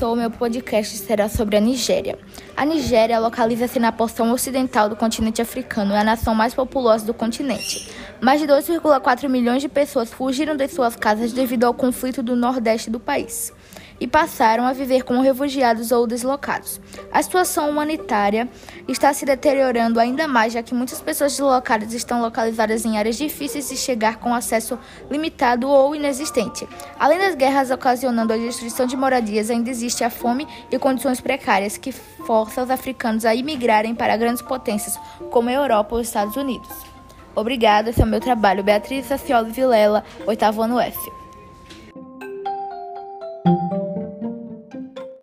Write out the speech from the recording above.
O meu podcast será sobre a Nigéria. A Nigéria localiza-se na porção ocidental do continente africano e é a nação mais populosa do continente. Mais de 2,4 milhões de pessoas fugiram de suas casas devido ao conflito do nordeste do país e passaram a viver como refugiados ou deslocados. A situação humanitária está se deteriorando ainda mais, já que muitas pessoas deslocadas estão localizadas em áreas difíceis de chegar com acesso limitado ou inexistente. Além das guerras ocasionando a destruição de moradias, ainda existe a fome e condições precárias que forçam os africanos a imigrarem para grandes potências como a Europa ou os Estados Unidos. Obrigada, esse é o meu trabalho. Beatriz Sacioli Vilela, oitavo ano F.